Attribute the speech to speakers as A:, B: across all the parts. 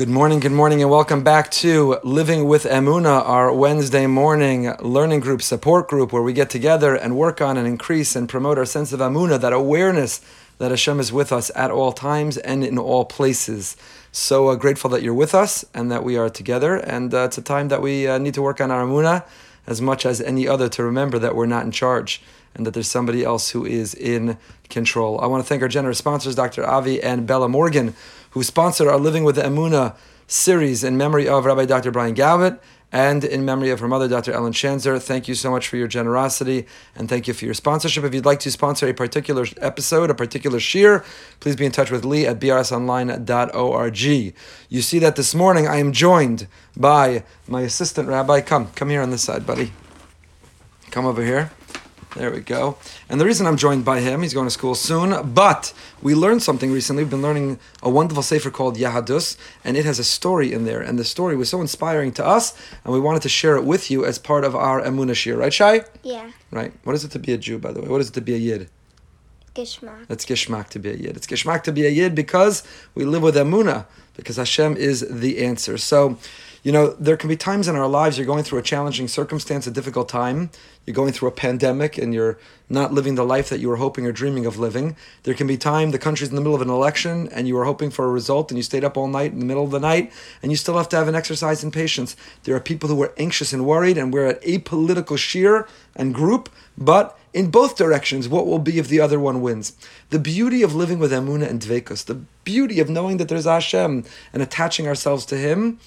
A: Good morning, good morning, and welcome back to Living with Emuna, our Wednesday morning learning group, support group, where we get together and work on and increase and promote our sense of Emuna, that awareness that Hashem is with us at all times and in all places. So uh, grateful that you're with us and that we are together, and uh, it's a time that we uh, need to work on our Emuna as much as any other to remember that we're not in charge and that there's somebody else who is in control. I want to thank our generous sponsors, Dr. Avi and Bella Morgan, who sponsored our Living with the Emuna series in memory of Rabbi Dr. Brian Galvin and in memory of her mother, Dr. Ellen Shanzer. Thank you so much for your generosity and thank you for your sponsorship. If you'd like to sponsor a particular episode, a particular shiur, please be in touch with Lee at brsonline.org. You see that this morning I am joined by my assistant rabbi. Come, come here on this side, buddy. Come over here. There we go. And the reason I'm joined by him, he's going to school soon, but we learned something recently. We've been learning a wonderful sefer called Yahadus, and it has a story in there. And the story was so inspiring to us, and we wanted to share it with you as part of our Emunah Shiur. Right, Shai?
B: Yeah.
A: Right. What is it to be a Jew, by the way? What is it to be a Yid?
B: Geschmack.
A: It's geschmack to be a Yid. It's geschmack to be a Yid because we live with Emunah, because Hashem is the answer. So, you know, there can be times in our lives you're going through a challenging circumstance, a difficult time. You're going through a pandemic and you're not living the life that you were hoping or dreaming of living. There can be time the country's in the middle of an election and you were hoping for a result and you stayed up all night in the middle of the night and you still have to have an exercise in patience. There are people who are anxious and worried and we're at apolitical shiur and group, but in both directions, what will be if the other one wins? The beauty of living with Emuna and Dvekus, the beauty of knowing that there's Hashem and attaching ourselves to Him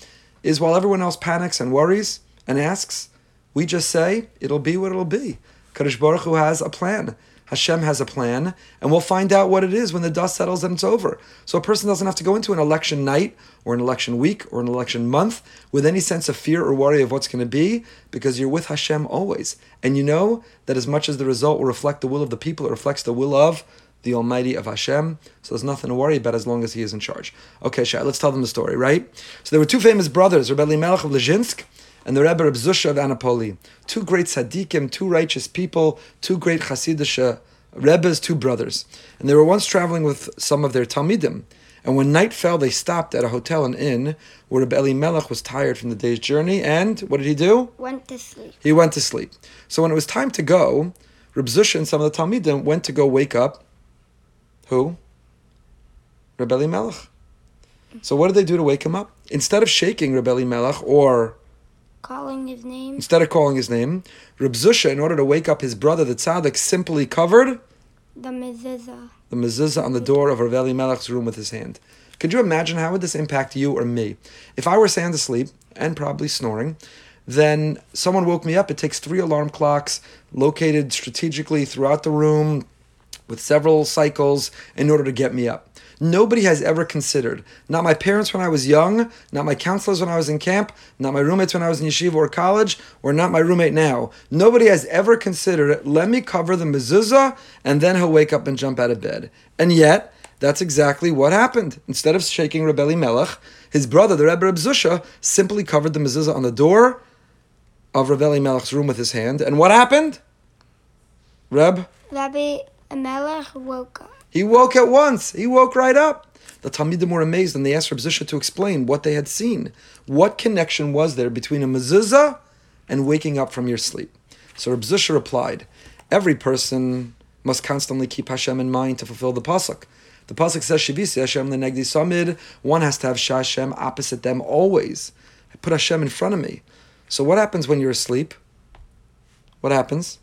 A: is while everyone else panics and worries and asks, we just say, it'll be what it'll be. Kadosh Baruch Hu has a plan. Hashem has a plan, and we'll find out what it is when the dust settles and it's over. So a person doesn't have to go into an election night or an election week or an election month with any sense of fear or worry of what's going to be, because you're with Hashem always. And you know that as much as the result will reflect the will of the people, it reflects the will of the Almighty of Hashem. So there's nothing to worry about as long as He is in charge. Okay, Shai, let's tell them the story, right? So there were two famous brothers, Rebbe Melech of Lezhinsk and the Rebbe Reb Zusha of Anapoli. Two great tzaddikim, two righteous people, two great Hasidic uh, Rebbes, two brothers. And they were once traveling with some of their Talmidim. And when night fell, they stopped at a hotel and inn where Rebbe Elimelech was tired from the day's journey. And what did he do?
B: Went to sleep.
A: He went to sleep. So when it was time to go, Reb Zusha and some of the Talmidim went to go wake up who? Rebbe Elimelech. So what did they do to wake him up? Instead of shaking Rebbe Elimelech or
B: Calling his name.
A: instead of calling his name, Reb Zusha, in order to wake up his brother, the tzaddik, simply covered
B: The mezuzah.
A: the mezuzah on the door of Rav Elimelech's room with his hand. Could you imagine how would this impact you or me? If I were sound asleep and probably snoring, then someone woke me up. It takes three alarm clocks located strategically throughout the room with several cycles in order to get me up. Nobody has ever considered, not my parents when I was young, not my counselors when I was in camp, not my roommates when I was in yeshiva or college, or not my roommate now. Nobody has ever considered, let me cover the mezuzah and then he'll wake up and jump out of bed. And yet, that's exactly what happened. Instead of shaking Rebbe Melech, his brother, the Rebbe Reb Zusha, simply covered the mezuzah on the door of Rebbe Melech's room with his hand. And what happened? Reb?
B: Rabbi Melech woke up.
A: He woke at once. He woke right up. The Talmidim were amazed and they asked Reb Zusha to explain what they had seen. What connection was there between a mezuzah and waking up from your sleep? So Reb Zusha replied, Every person must constantly keep Hashem in mind to fulfill the pasuk. The pasuk says, "Shivisi Hashem lenegdi samid." One has to have Hashem opposite them always. I put Hashem in front of me. So what happens when you're asleep? What happens?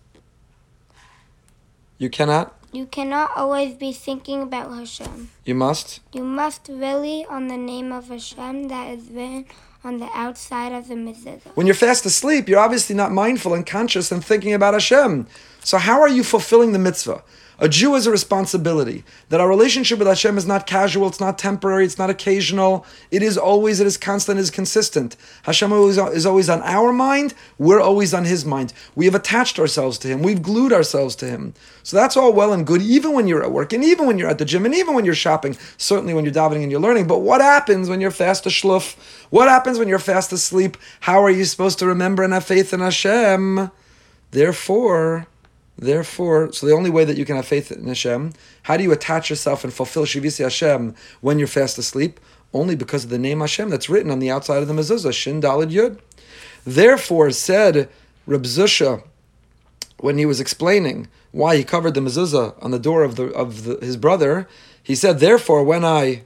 A: You cannot.
B: You cannot always be thinking about Hashem.
A: You must.
B: You must really on the name of Hashem that is written on the outside of the mezuzah.
A: When you're fast asleep, you're obviously not mindful and conscious and thinking about Hashem. So how are you fulfilling the mitzvah? A Jew has a responsibility that our relationship with Hashem is not casual, it's not temporary, it's not occasional. It is always, it is constant, it is consistent. Hashem is always on our mind, we're always on His mind. We have attached ourselves to Him, we've glued ourselves to Him. So that's all well and good, even when you're at work, and even when you're at the gym, and even when you're shopping, certainly when you're davening and you're learning. But what happens when you're fast shluf? What happens when you're fast asleep? How are you supposed to remember and have faith in Hashem? Therefore, Therefore, so the only way that you can have faith in Hashem, how do you attach yourself and fulfill Shivisi Hashem when you're fast asleep? only because of the name Hashem that's written on the outside of the mezuzah, Shin Dalid Yud. Therefore, said Reb Zusha, when he was explaining why he covered the mezuzah on the door of the of the, his brother, he said, "Therefore, when I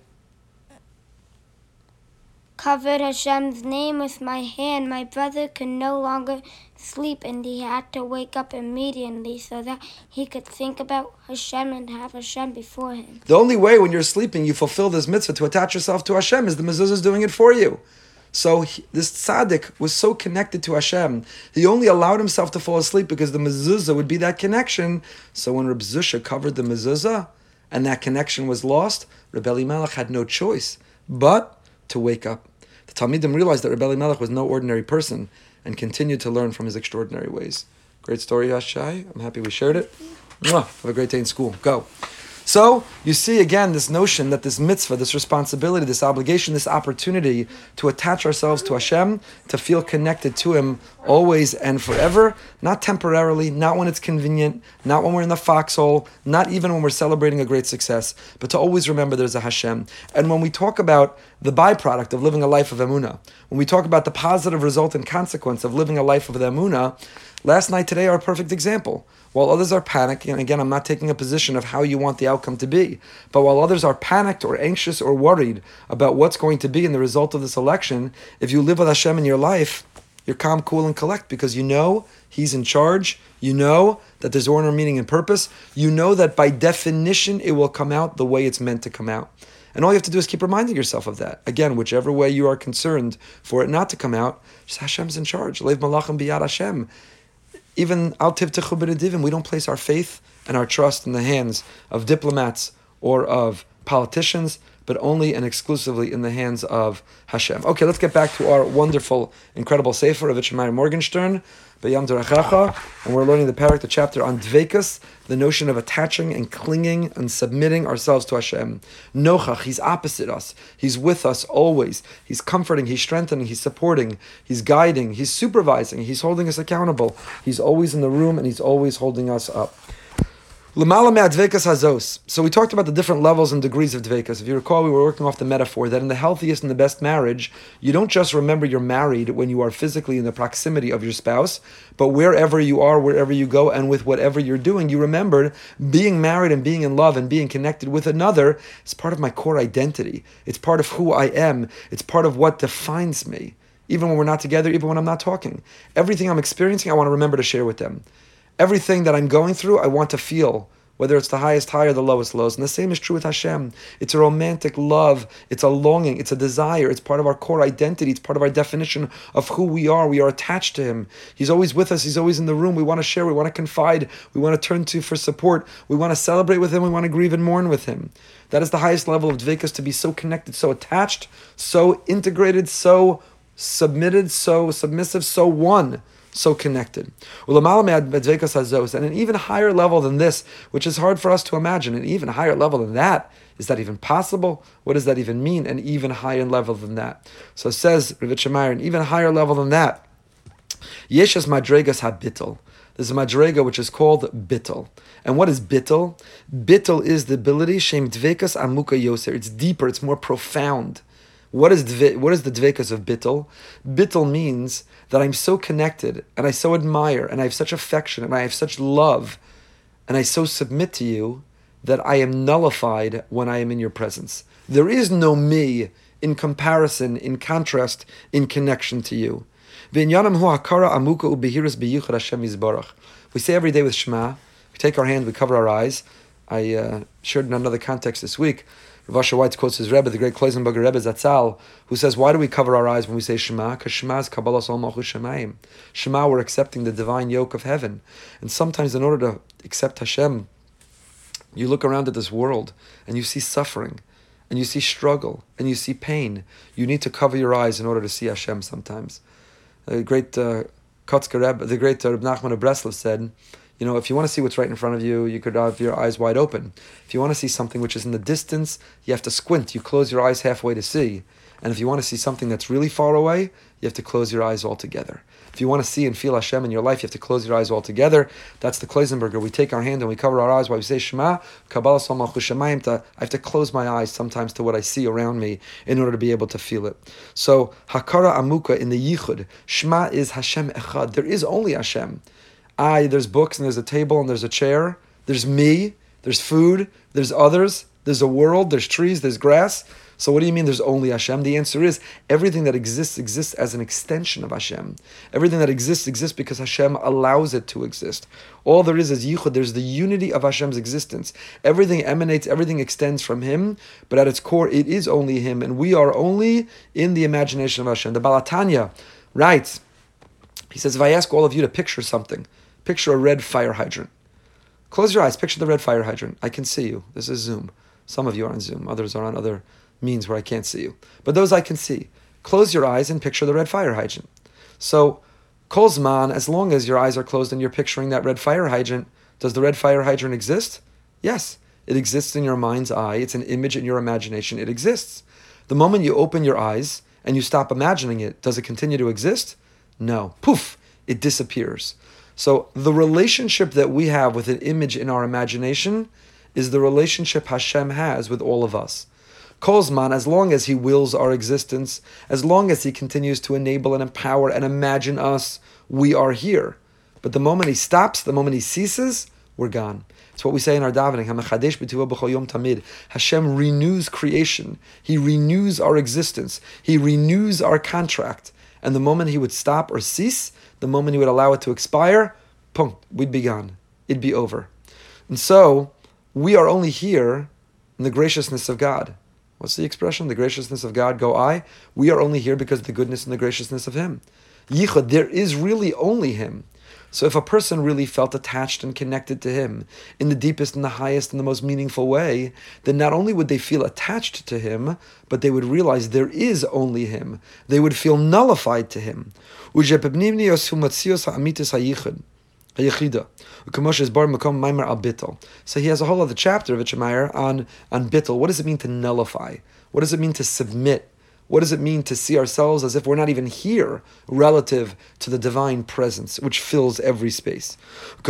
B: covered Hashem's name with my hand, my brother could no longer sleep, and he had to wake up immediately so that he could think about Hashem and have Hashem before him.
A: The only way when you're sleeping you fulfill this mitzvah to attach yourself to Hashem is the mezuzah is doing it for you." So he, this tzaddik was so connected to Hashem. He only allowed himself to fall asleep because the mezuzah would be that connection. So when Reb Zusha covered the mezuzah and that connection was lost, Reb Elimelech had no choice but to wake up. The Talmidim realized that Reb Elimelech was no ordinary person and continued to learn from his extraordinary ways. Great story, Yashai. I'm happy we shared it. Have a great day in school. Go. So you see again this notion that this mitzvah, this responsibility, this obligation, this opportunity to attach ourselves to Hashem, to feel connected to Him always and forever, not temporarily, not when it's convenient, not when we're in the foxhole, not even when we're celebrating a great success, but to always remember there's a Hashem. And when we talk about the byproduct of living a life of emuna, when we talk about the positive result and consequence of living a life of the emuna, last night, today are a perfect example. While others are panicking, and again, I'm not taking a position of how you want the outcome to be, but while others are panicked or anxious or worried about what's going to be in the result of this election, if you live with Hashem in your life, you're calm, cool, and collect because you know He's in charge. You know that there's order, meaning, and purpose. You know that by definition it will come out the way it's meant to come out. And all you have to do is keep reminding yourself of that. Again, whichever way you are concerned for it not to come out, just Hashem's in charge. Lev malachim biyad Hashem even al tivtechu we don't place our faith and our trust in the hands of diplomats or of politicians, but only and exclusively in the hands of Hashem. Okay, let's get back to our wonderful, incredible Sefer of Itche Meir Morgenstern, And we're learning the parak, the chapter on Dvekas, the notion of attaching and clinging and submitting ourselves to Hashem. Nochach, He's opposite us. He's with us always. He's comforting, He's strengthening, He's supporting, He's guiding, He's supervising, He's holding us accountable. He's always in the room and He's always holding us up. So we talked about the different levels and degrees of dvekas. If you recall, we were working off the metaphor that in the healthiest and the best marriage, you don't just remember you're married when you are physically in the proximity of your spouse, but wherever you are, wherever you go, and with whatever you're doing, you remember being married and being in love and being connected with another is part of my core identity. It's part of who I am. It's part of what defines me. Even when we're not together, even when I'm not talking. Everything I'm experiencing, I want to remember to share with them everything that I'm going through, I want to feel, whether it's the highest high or the lowest lows. And the same is true with Hashem. It's a romantic love, it's a longing, it's a desire, it's part of our core identity, it's part of our definition of who we are. We are attached to Him. He's always with us, He's always in the room. We want to share, we want to confide, we want to turn to for support, we want to celebrate with Him, we want to grieve and mourn with Him. That is the highest level of dvikas to be so connected, so attached, so integrated, so submitted, so submissive, so one so connected. And an even higher level than this, which is hard for us to imagine, an even higher level than that, is that even possible? What does that even mean? An even higher level than that. So says Rav Shemaier, an even higher level than that. Yeshas madregas habittel. There's a madrega which is called bittel. And what is bittel? Bittel is the ability, shem dvekas amuka yoser. It's deeper, it's more profound. What is, what is the dvekas of bittel? Bittel means that I'm so connected and I so admire and I have such affection and I have such love and I so submit to you that I am nullified when I am in your presence. There is no me in comparison, in contrast, in connection to you. We say every day with Shema, we take our hand, we cover our eyes. I uh, shared in another context this week Rav Asher Weiss quotes his Rebbe, the great Kloisenberger Rebbe Zatzal, who says, Why do we cover our eyes when we say Shema? Because Shema is Kabbalas Ol Malchus Shemaim. Shema, we're accepting the divine yoke of heaven. And sometimes, in order to accept Hashem, you look around at this world and you see suffering, and you see struggle, and you see pain. You need to cover your eyes in order to see Hashem sometimes. The great uh, Kotzker Rebbe, the great uh, Reb Nachman of Breslov said, you know, if you want to see what's right in front of you, you could have your eyes wide open. If you want to see something which is in the distance, you have to squint. You close your eyes halfway to see. And if you want to see something that's really far away, you have to close your eyes altogether. If you want to see and feel Hashem in your life, you have to close your eyes altogether. That's the Kloisenberger. We take our hand and we cover our eyes while we say Shema, Kabbalah Shemayim. I have to close my eyes sometimes to what I see around me in order to be able to feel it. So, Hakara Amuka in the Yichud, Shema is Hashem Echad. There is only Hashem. I, there's books and there's a table and there's a chair. There's me, there's food, there's others, there's a world, there's trees, there's grass. So what do you mean there's only Hashem? The answer is everything that exists exists as an extension of Hashem. Everything that exists exists because Hashem allows it to exist. All there is is yichud. There's the unity of Hashem's existence. Everything emanates, everything extends from Him, but at its core, it is only Him, and we are only in the imagination of Hashem. The Baal HaTanya writes, he says, if I ask all of you to picture something, picture a red fire hydrant. Close your eyes, picture the red fire hydrant. I can see you. This is Zoom. Some of you are on Zoom, others are on other means where I can't see you. But those I can see. Close your eyes and picture the red fire hydrant. So, Kolzman, as long as your eyes are closed and you're picturing that red fire hydrant, does the red fire hydrant exist? Yes, it exists in your mind's eye. It's an image in your imagination. It exists. The moment you open your eyes and you stop imagining it, does it continue to exist? No. Poof, it disappears. So the relationship that we have with an image in our imagination is the relationship Hashem has with all of us. Kozman, as long as he wills our existence, as long as he continues to enable and empower and imagine us, we are here. But the moment he stops, the moment he ceases, we're gone. It's what we say in our davening. Hashem renews creation. He renews our existence. He renews our contract. And the moment he would stop or cease, the moment he would allow it to expire, punk, we'd be gone. It'd be over. And so, we are only here in the graciousness of God. What's the expression? The graciousness of God go I. We are only here because of the goodness and the graciousness of Him. Yichud, there is really only Him. So if a person really felt attached and connected to Him in the deepest and the highest and the most meaningful way, then not only would they feel attached to Him, but they would realize there is only Him. They would feel nullified to Him. So he has a whole other chapter of Itche Meir on, on bittel. What does it mean to nullify? What does it mean to submit? What does it mean to see ourselves as if we're not even here relative to the divine presence which fills every space? And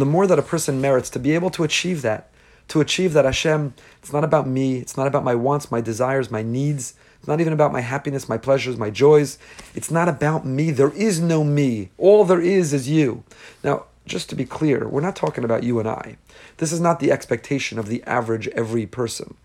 A: the more that a person merits to be able to achieve that, to achieve that Hashem, it's not about me, it's not about my wants, my desires, my needs, it's not even about my happiness, my pleasures, my joys. It's not about me. There is no me. All there is is you. Now, just to be clear, we're not talking about you and I. This is not the expectation of the average every person.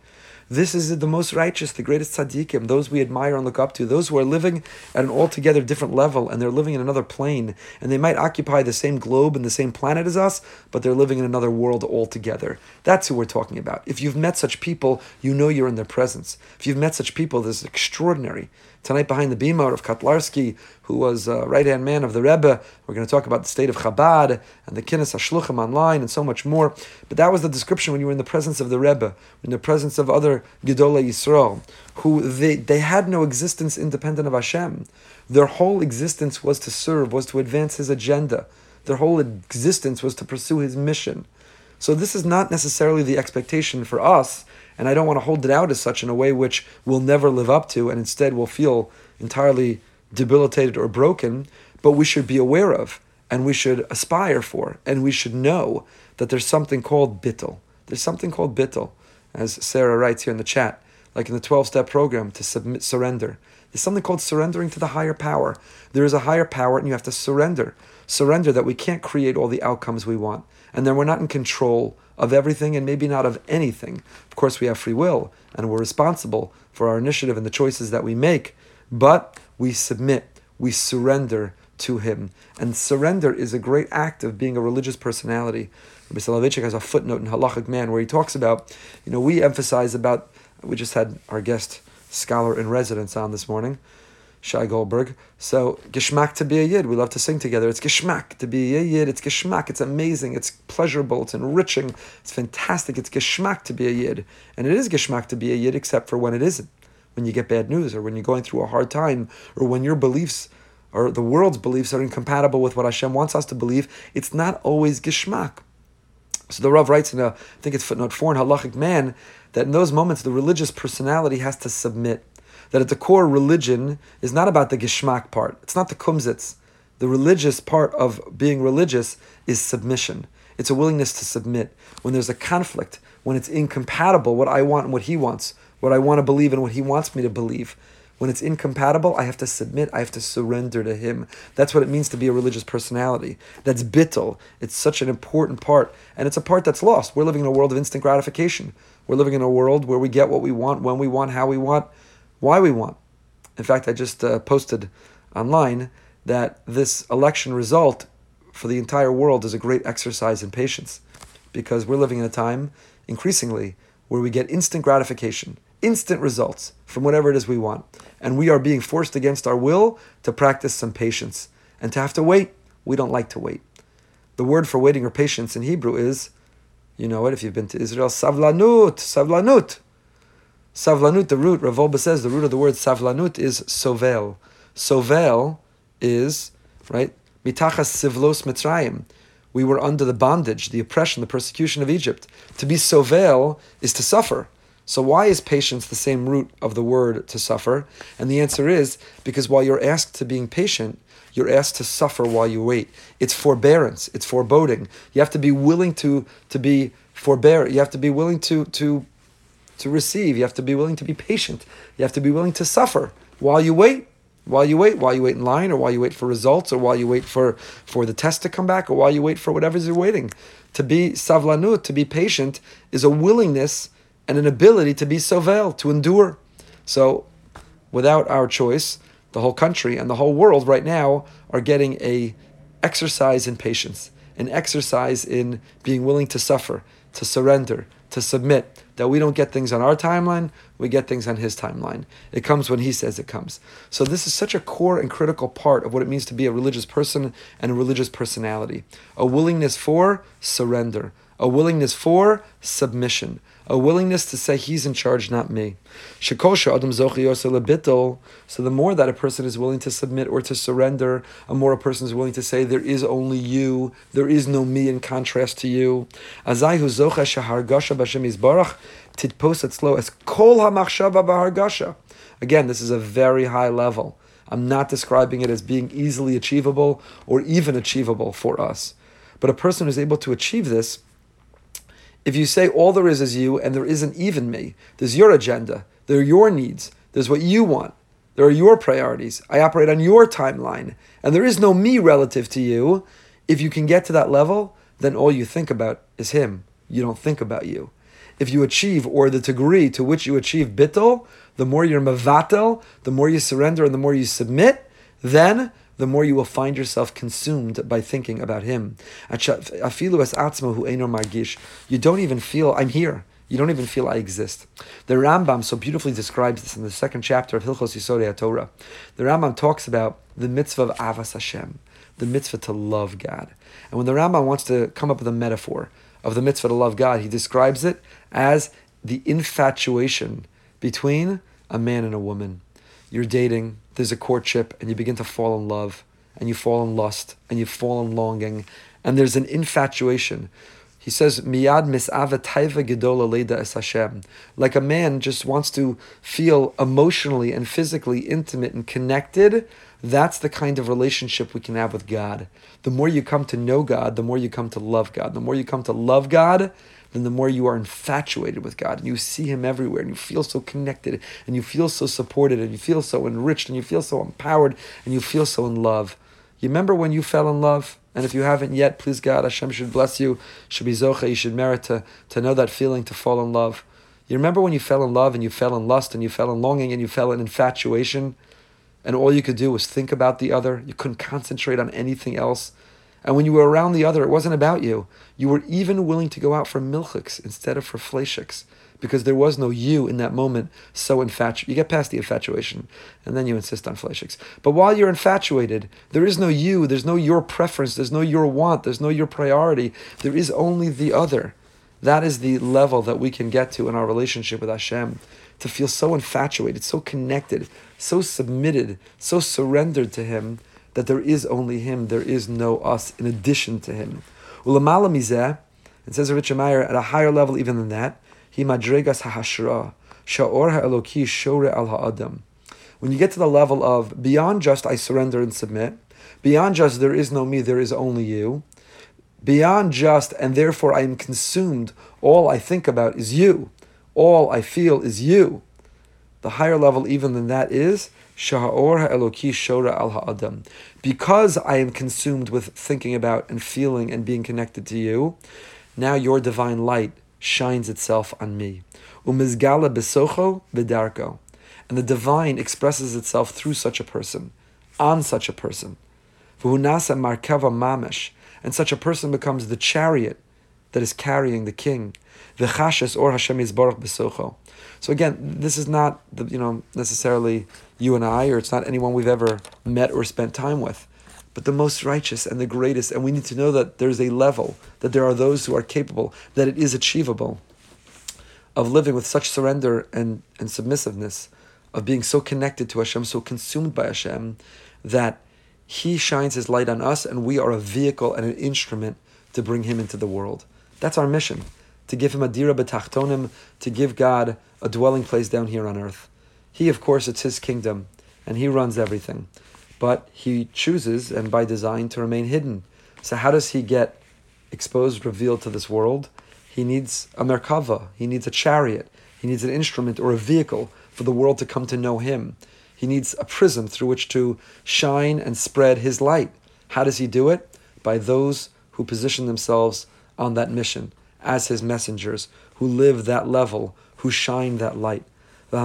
A: This is the most righteous, the greatest tzaddikim, those we admire and look up to, those who are living at an altogether different level and they're living in another plane. And they might occupy the same globe and the same planet as us, but they're living in another world altogether. That's who we're talking about. If you've met such people, you know you're in their presence. If you've met such people, this is extraordinary. Tonight, behind the bima of Kotlarsky, who was right hand man of the Rebbe, we're going to talk about the state of Chabad and the Kinus Hashluchim online and so much more. But that was the description when you were in the presence of the Rebbe, in the presence of other Gedolei Yisrael, who they, they had no existence independent of Hashem. Their whole existence was to serve, was to advance his agenda. Their whole existence was to pursue his mission. So this is not necessarily the expectation for us and I don't want to hold it out as such in a way which we'll never live up to, and instead we'll feel entirely debilitated or broken. But we should be aware of, and we should aspire for, and we should know that there's something called bittel. There's something called bittel, as Sarah writes here in the chat, like in the 12 step program to submit, surrender. There's something called surrendering to the higher power. There is a higher power, and you have to surrender. Surrender that we can't create all the outcomes we want, and then we're not in control of everything and maybe not of anything. Of course, we have free will and we're responsible for our initiative and the choices that we make, but we submit, we surrender to Him. And surrender is a great act of being a religious personality. Rabbi Soloveitchik has a footnote in Halachic Man where he talks about, you know, we emphasize about, we just had our guest scholar in residence on this morning, Shai Goldberg. So geschmack to be a yid. We love to sing together. It's geschmack to be a yid. It's geschmack. It's amazing. It's pleasurable. It's enriching. It's fantastic. It's geschmack to be a yid, and it is geschmack to be a yid, except for when it isn't. When you get bad news, or when you're going through a hard time, or when your beliefs or the world's beliefs are incompatible with what Hashem wants us to believe, it's not always geschmack. So the Rav writes in a, I think it's footnote four in Halachic Man, that in those moments the religious personality has to submit. That at the core, religion is not about the geschmack part. It's not the kumzitz. The religious part of being religious is submission. It's a willingness to submit. When there's a conflict, when it's incompatible, what I want and what he wants, what I want to believe and what he wants me to believe. When it's incompatible, I have to submit, I have to surrender to him. That's what it means to be a religious personality. That's bittel. It's such an important part, and it's a part that's lost. We're living in a world of instant gratification. We're living in a world where we get what we want, when we want, how we want, why we want. In fact, I just uh, posted online that this election result for the entire world is a great exercise in patience because we're living in a time increasingly where we get instant gratification, instant results from whatever it is we want. And we are being forced against our will to practice some patience and to have to wait. We don't like to wait. The word for waiting or patience in Hebrew is, you know it if you've been to Israel, savlanut, savlanut. Savlanut, the root, Rav Wolbe says, the root of the word savlanut is sovel. Sovel is, right, mitachas sivlos mitzrayim. We were under the bondage, the oppression, the persecution of Egypt. To be sovel is to suffer. So why is patience the same root of the word to suffer? And the answer is because while you're asked to being patient, you're asked to suffer while you wait. It's forbearance, it's foreboding. You have to be willing to to be forbear. You have to be willing to to to receive. You have to be willing to be patient. You have to be willing to suffer while you wait. While you wait, while you wait in line, or while you wait for results, or while you wait for, for the test to come back, or while you wait for whatever you're waiting. To be savlanut, to be patient, is a willingness and an ability to be sovel, to endure. So, without our choice, the whole country and the whole world right now are getting a exercise in patience, an exercise in being willing to suffer, to surrender, to submit, that we don't get things on our timeline, we get things on his timeline. It comes when he says it comes. So this is such a core and critical part of what it means to be a religious person and a religious personality. A willingness for surrender, a willingness for submission, a willingness to say he's in charge, not me. So the more that a person is willing to submit or to surrender, a more a person is willing to say, there is only you, there is no me in contrast to you. Again, this is a very high level. I'm not describing it as being easily achievable or even achievable for us. But a person who's able to achieve this, if you say all there is is you and there isn't even me, there's your agenda, there are your needs, there's what you want, there are your priorities, I operate on your timeline, and there is no me relative to you, if you can get to that level, then all you think about is him. You don't think about you. If you achieve, or the degree to which you achieve bittel, the more you're mavatel, the more you surrender and the more you submit, then the more you will find yourself consumed by thinking about Him. You don't even feel, I'm here. You don't even feel I exist. The Rambam so beautifully describes this in the second chapter of Hilchos Yisodei Torah. The Rambam talks about the mitzvah of Avas Hashem, the mitzvah to love God. And when the Rambam wants to come up with a metaphor of the mitzvah to love God, he describes it as the infatuation between a man and a woman. You're dating, there's a courtship and you begin to fall in love and you fall in lust and you fall in longing and there's an infatuation. He says, "Miyad misava taiva gedola es Hashem." Like a man just wants to feel emotionally and physically intimate and connected. That's the kind of relationship we can have with God. The more you come to know God, the more you come to love God. The more you come to love God, then the more you are infatuated with God and you see Him everywhere and you feel so connected and you feel so supported and you feel so enriched and you feel so empowered and you feel so in love. You remember when you fell in love? And if you haven't yet, please God, Hashem should bless you, should be Zocha, you should merit to, to know that feeling to fall in love. You remember when you fell in love and you fell in lust and you fell in longing and you fell in infatuation and all you could do was think about the other? You couldn't concentrate on anything else. And when you were around the other, it wasn't about you. You were even willing to go out for milchiks instead of for fleishiks because there was no you in that moment so infatuated. You get past the infatuation and then you insist on fleishiks. But while you're infatuated, there is no you, there's no your preference, there's no your want, there's no your priority. There is only the other. That is the level that we can get to in our relationship with Hashem. To feel so infatuated, so connected, so submitted, so surrendered to Him that there is only Him, there is no us in addition to Him. It says Reb Itche Meir at a higher level even than that. He madregas hahashra, sha'or ha'eloki shore al ha'adam. When you get to the level of beyond just I surrender and submit, beyond just there is no me, there is only you, beyond just and therefore I am consumed, all I think about is you, all I feel is you. The higher level even than that is Sha'or ha'eloki shora al ha'adam. Because I am consumed with thinking about and feeling and being connected to you, now your divine light shines itself on me. Umizgala besocho bedarko. And the divine expresses itself through such a person, on such a person. V'hunasa markava mamish. And such a person becomes the chariot that is carrying the king. V'chashes or Hashem yizborach besocho. So again, this is not the, you know necessarily you and I, or it's not anyone we've ever met or spent time with, but the most righteous and the greatest. And we need to know that there's a level, that there are those who are capable, that it is achievable of living with such surrender and, and submissiveness, of being so connected to Hashem, so consumed by Hashem, that He shines His light on us and we are a vehicle and an instrument to bring Him into the world. That's our mission to give him a dira betachtonim, to give God a dwelling place down here on earth. He, of course, it's his kingdom, and he runs everything. But he chooses, and by design, to remain hidden. So how does he get exposed, revealed to this world? He needs a merkava, he needs a chariot, he needs an instrument or a vehicle for the world to come to know him. He needs a prism through which to shine and spread his light. How does he do it? By those who position themselves on that mission as his messengers, who live that level, who shine that light. We're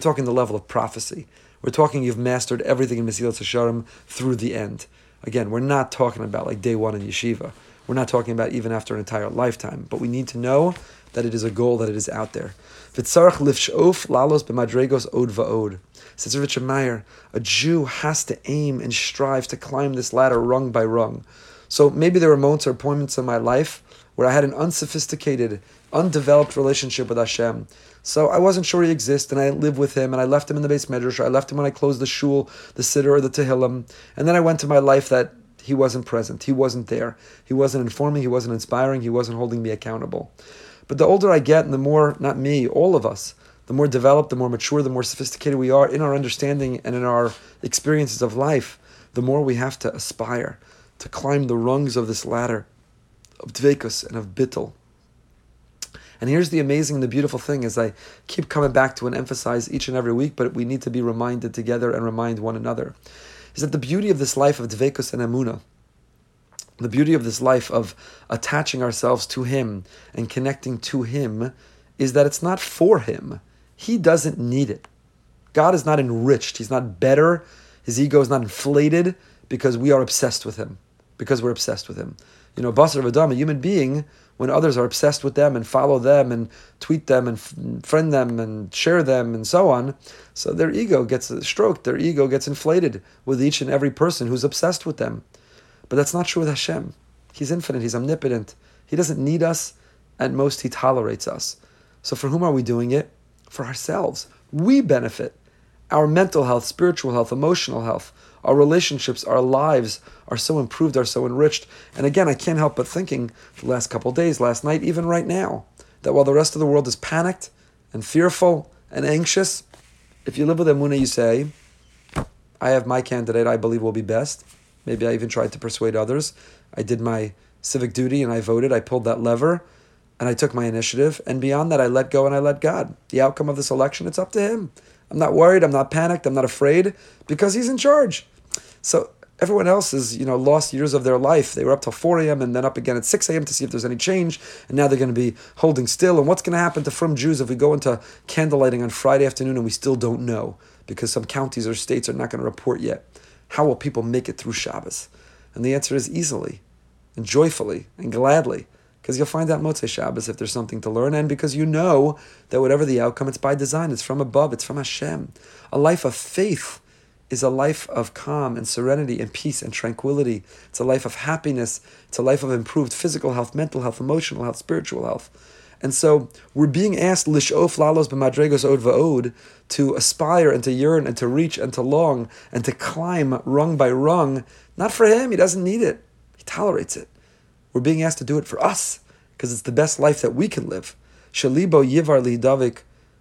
A: talking the level of prophecy. We're talking you've mastered everything in Mesilas Yesharim through the end. Again, we're not talking about like day one in yeshiva. We're not talking about even after an entire lifetime. But we need to know that it is a goal, that it is out there. Lalos. Says Reb Itche Meir, a Jew has to aim and strive to climb this ladder rung by rung. So maybe there were moments or appointments in my life where I had an unsophisticated, undeveloped relationship with Hashem. So I wasn't sure he exists, and I lived with him, and I left him in the beis medrash. I left him when I closed the shul, the siddur, or the tehillim, and then I went to my life that he wasn't present. He wasn't there. He wasn't informing. He wasn't inspiring. He wasn't holding me accountable. But the older I get, and the more, not me, all of us, the more developed, the more mature, the more sophisticated we are in our understanding and in our experiences of life, the more we have to aspire to climb the rungs of this ladder of dvekus and of bittel. And here's the amazing, and the beautiful thing is I keep coming back to and emphasize each and every week, but we need to be reminded together and remind one another, is that the beauty of this life of dvekus and emuna, the beauty of this life of attaching ourselves to Him and connecting to Him, is that it's not for Him. He doesn't need it. God is not enriched. He's not better. His ego is not inflated because we are obsessed with Him because we're obsessed with him. You know, Basar Vadam, a human being, when others are obsessed with them and follow them and tweet them and friend them and share them and so on, so their ego gets stroked, their ego gets inflated with each and every person who's obsessed with them. But that's not true with Hashem. He's infinite, He's omnipotent. He doesn't need us, at most, He tolerates us. So for whom are we doing it? For ourselves. We benefit. Our mental health, spiritual health, emotional health, our relationships, our lives are so improved, are so enriched. And again, I can't help but thinking the last couple days, last night, even right now, that while the rest of the world is panicked and fearful and anxious, if you live with Emunah, you say, I have my candidate I believe will be best. Maybe I even tried to persuade others. I did my civic duty and I voted. I pulled that lever and I took my initiative. And beyond that, I let go and I let God. The outcome of this election, it's up to Him. I'm not worried. I'm not panicked. I'm not afraid because he's in charge. So everyone else has, you know, lost years of their life. They were up till 4 a.m. and then up again at 6 a.m. to see if there's any change. And now they're going to be holding still. And what's going to happen to from Jews if we go into candlelighting on Friday afternoon and we still don't know because some counties or states are not going to report yet? How will people make it through Shabbos? And the answer is easily and joyfully and gladly because you'll find out Motzei Shabbos if there's something to learn, and because you know that whatever the outcome, it's by design, it's from above, it's from Hashem. A life of faith is a life of calm and serenity and peace and tranquility. It's a life of happiness. It's a life of improved physical health, mental health, emotional health, spiritual health. And so we're being asked lishof lalos b'madregos od va'od to aspire and to yearn and to reach and to long and to climb rung by rung, not for him, he doesn't need it. He tolerates it. We're being asked to do it for us because it's the best life that we can live. Shalibo yivar lidavik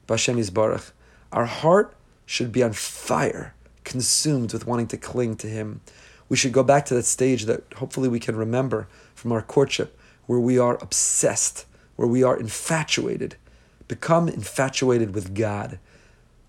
A: b'Hashem yisbarach. Our heart should be on fire, consumed with wanting to cling to Him. We should go back to that stage that hopefully we can remember from our courtship, where we are obsessed, where we are infatuated. Become infatuated with God.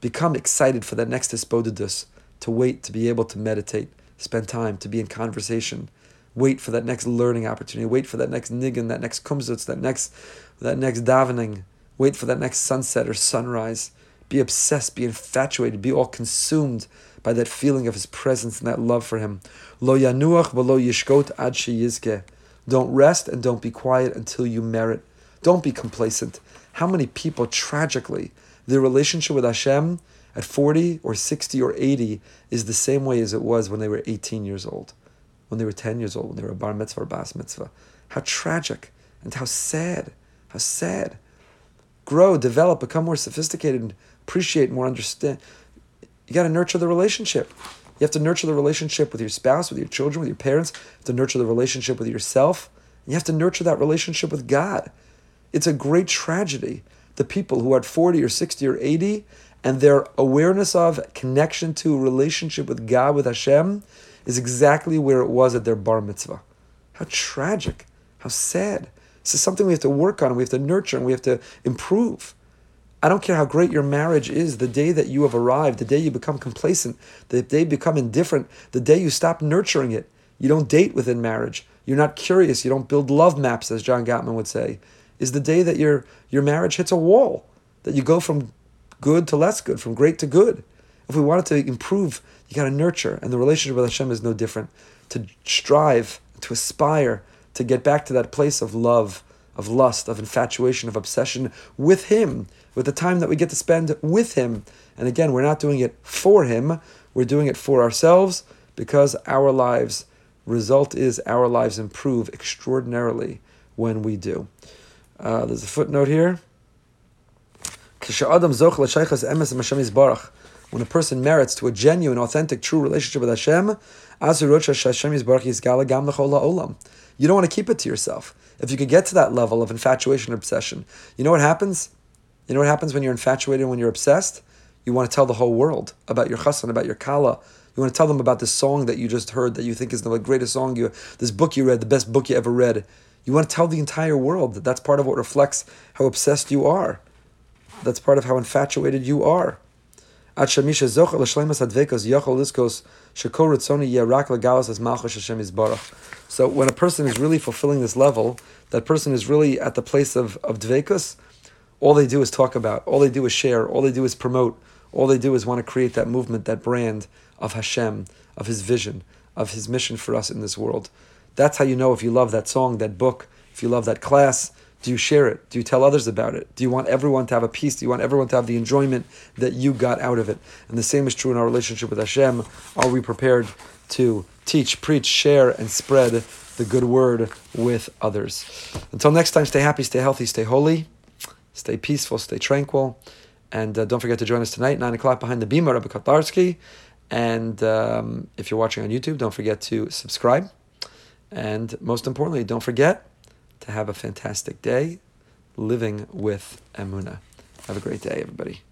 A: Become excited for that next hisbodedus, to wait to be able to meditate, spend time, to be in conversation. Wait for that next learning opportunity. Wait for that next niggin, that next kumzitz, that next, that next davening. Wait for that next sunset or sunrise. Be obsessed, be infatuated, be all consumed by that feeling of His presence and that love for Him. Lo yanuach v'lo yishkot ad sheyizke. Don't rest and don't be quiet until you merit. Don't be complacent. How many people tragically their relationship with Hashem at 40 or 60 or 80 is the same way as it was when they were 18 years old, when they were 10 years old, when they were bar mitzvah or bas mitzvah. How tragic and how sad. How sad. Grow, develop, become more sophisticated, and appreciate more, understand. You got to nurture the relationship. You have to nurture the relationship with your spouse, with your children, with your parents. You have to nurture the relationship with yourself. You have to nurture that relationship with God. It's a great tragedy. The people who are at 40 or 60 or 80 and their awareness of connection to relationship with God, with Hashem, is exactly where it was at their bar mitzvah. How tragic, how sad. This is something we have to work on, we have to nurture, and we have to improve. I don't care how great your marriage is, the day that you have arrived, the day you become complacent, the day you become indifferent, the day you stop nurturing it. You don't date within marriage. You're not curious. You don't build love maps, as John Gottman would say. Is the day that your, your marriage hits a wall, that you go from good to less good, from great to good. If we wanted to improve, you got to nurture. And the relationship with Hashem is no different. To strive, to aspire, to get back to that place of love, of lust, of infatuation, of obsession with Him, with the time that we get to spend with Him. And again, we're not doing it for Him, we're doing it for ourselves because our lives, result is our lives improve extraordinarily when we do. Uh, there's a footnote here. When a person merits to a genuine, authentic, true relationship with Hashem, you don't want to keep it to yourself. If you could get to that level of infatuation and obsession, you know what happens? You know what happens when you're infatuated, when you're obsessed? You want to tell the whole world about your chassan, about your kala. You want to tell them about this song that you just heard that you think is the greatest song you, this book you read, the best book you ever read. You want to tell the entire world that that's part of what reflects how obsessed you are. That's part of how infatuated you are. So when a person is really fulfilling this level, that person is really at the place of, of dvekus, all they do is talk about, all they do is share, all they do is promote, all they do is want to create that movement, that brand of Hashem, of His vision, of His mission for us in this world. That's how you know if you love that song, that book, if you love that class, do you share it? Do you tell others about it? Do you want everyone to have a peace? Do you want everyone to have the enjoyment that you got out of it? And the same is true in our relationship with Hashem. Are we prepared to teach, preach, share, and spread the good word with others? Until next time, stay happy, stay healthy, stay holy, stay peaceful, stay tranquil. And uh, don't forget to join us tonight, 9 o'clock behind the Bima, Rabbi Kotlarsky. And um, if you're watching on YouTube, don't forget to subscribe. And most importantly, don't forget to have a fantastic day living with Emuna. Have a great day, everybody.